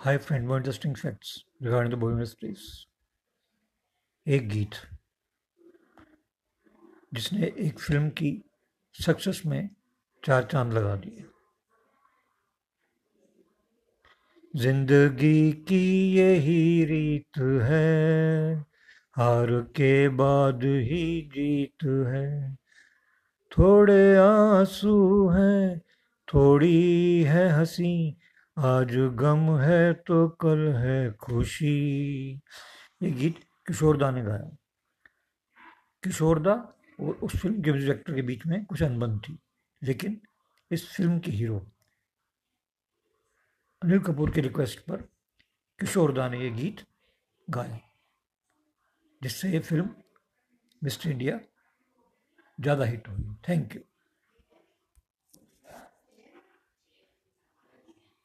Hi friend more interesting facts regarding the boy mysteries एक गीत, जिसने एक फ़िल्म की सक्सेस में चार चाँद लगा दिए। ज़िंदगी की यही रीत है, हार के बाद ही जीत है। थोड़े आँसू हैं, थोड़ी है हँसी आज गम है तो कल है खुशी। ये गीत किशोरदा ने गाया। किशोरदा और उस फ़िल्म के डायरेक्टर के बीच में कुछ अनबन थी, लेकिन इस फ़िल्म के हीरो। अनिल कपूर की रिक्वेस्ट पर किशोरदा ने ये गीत गाया, जिससे ये फ़िल्म मिस्टर इंडिया ज़्यादा हिट हुई। Thank you.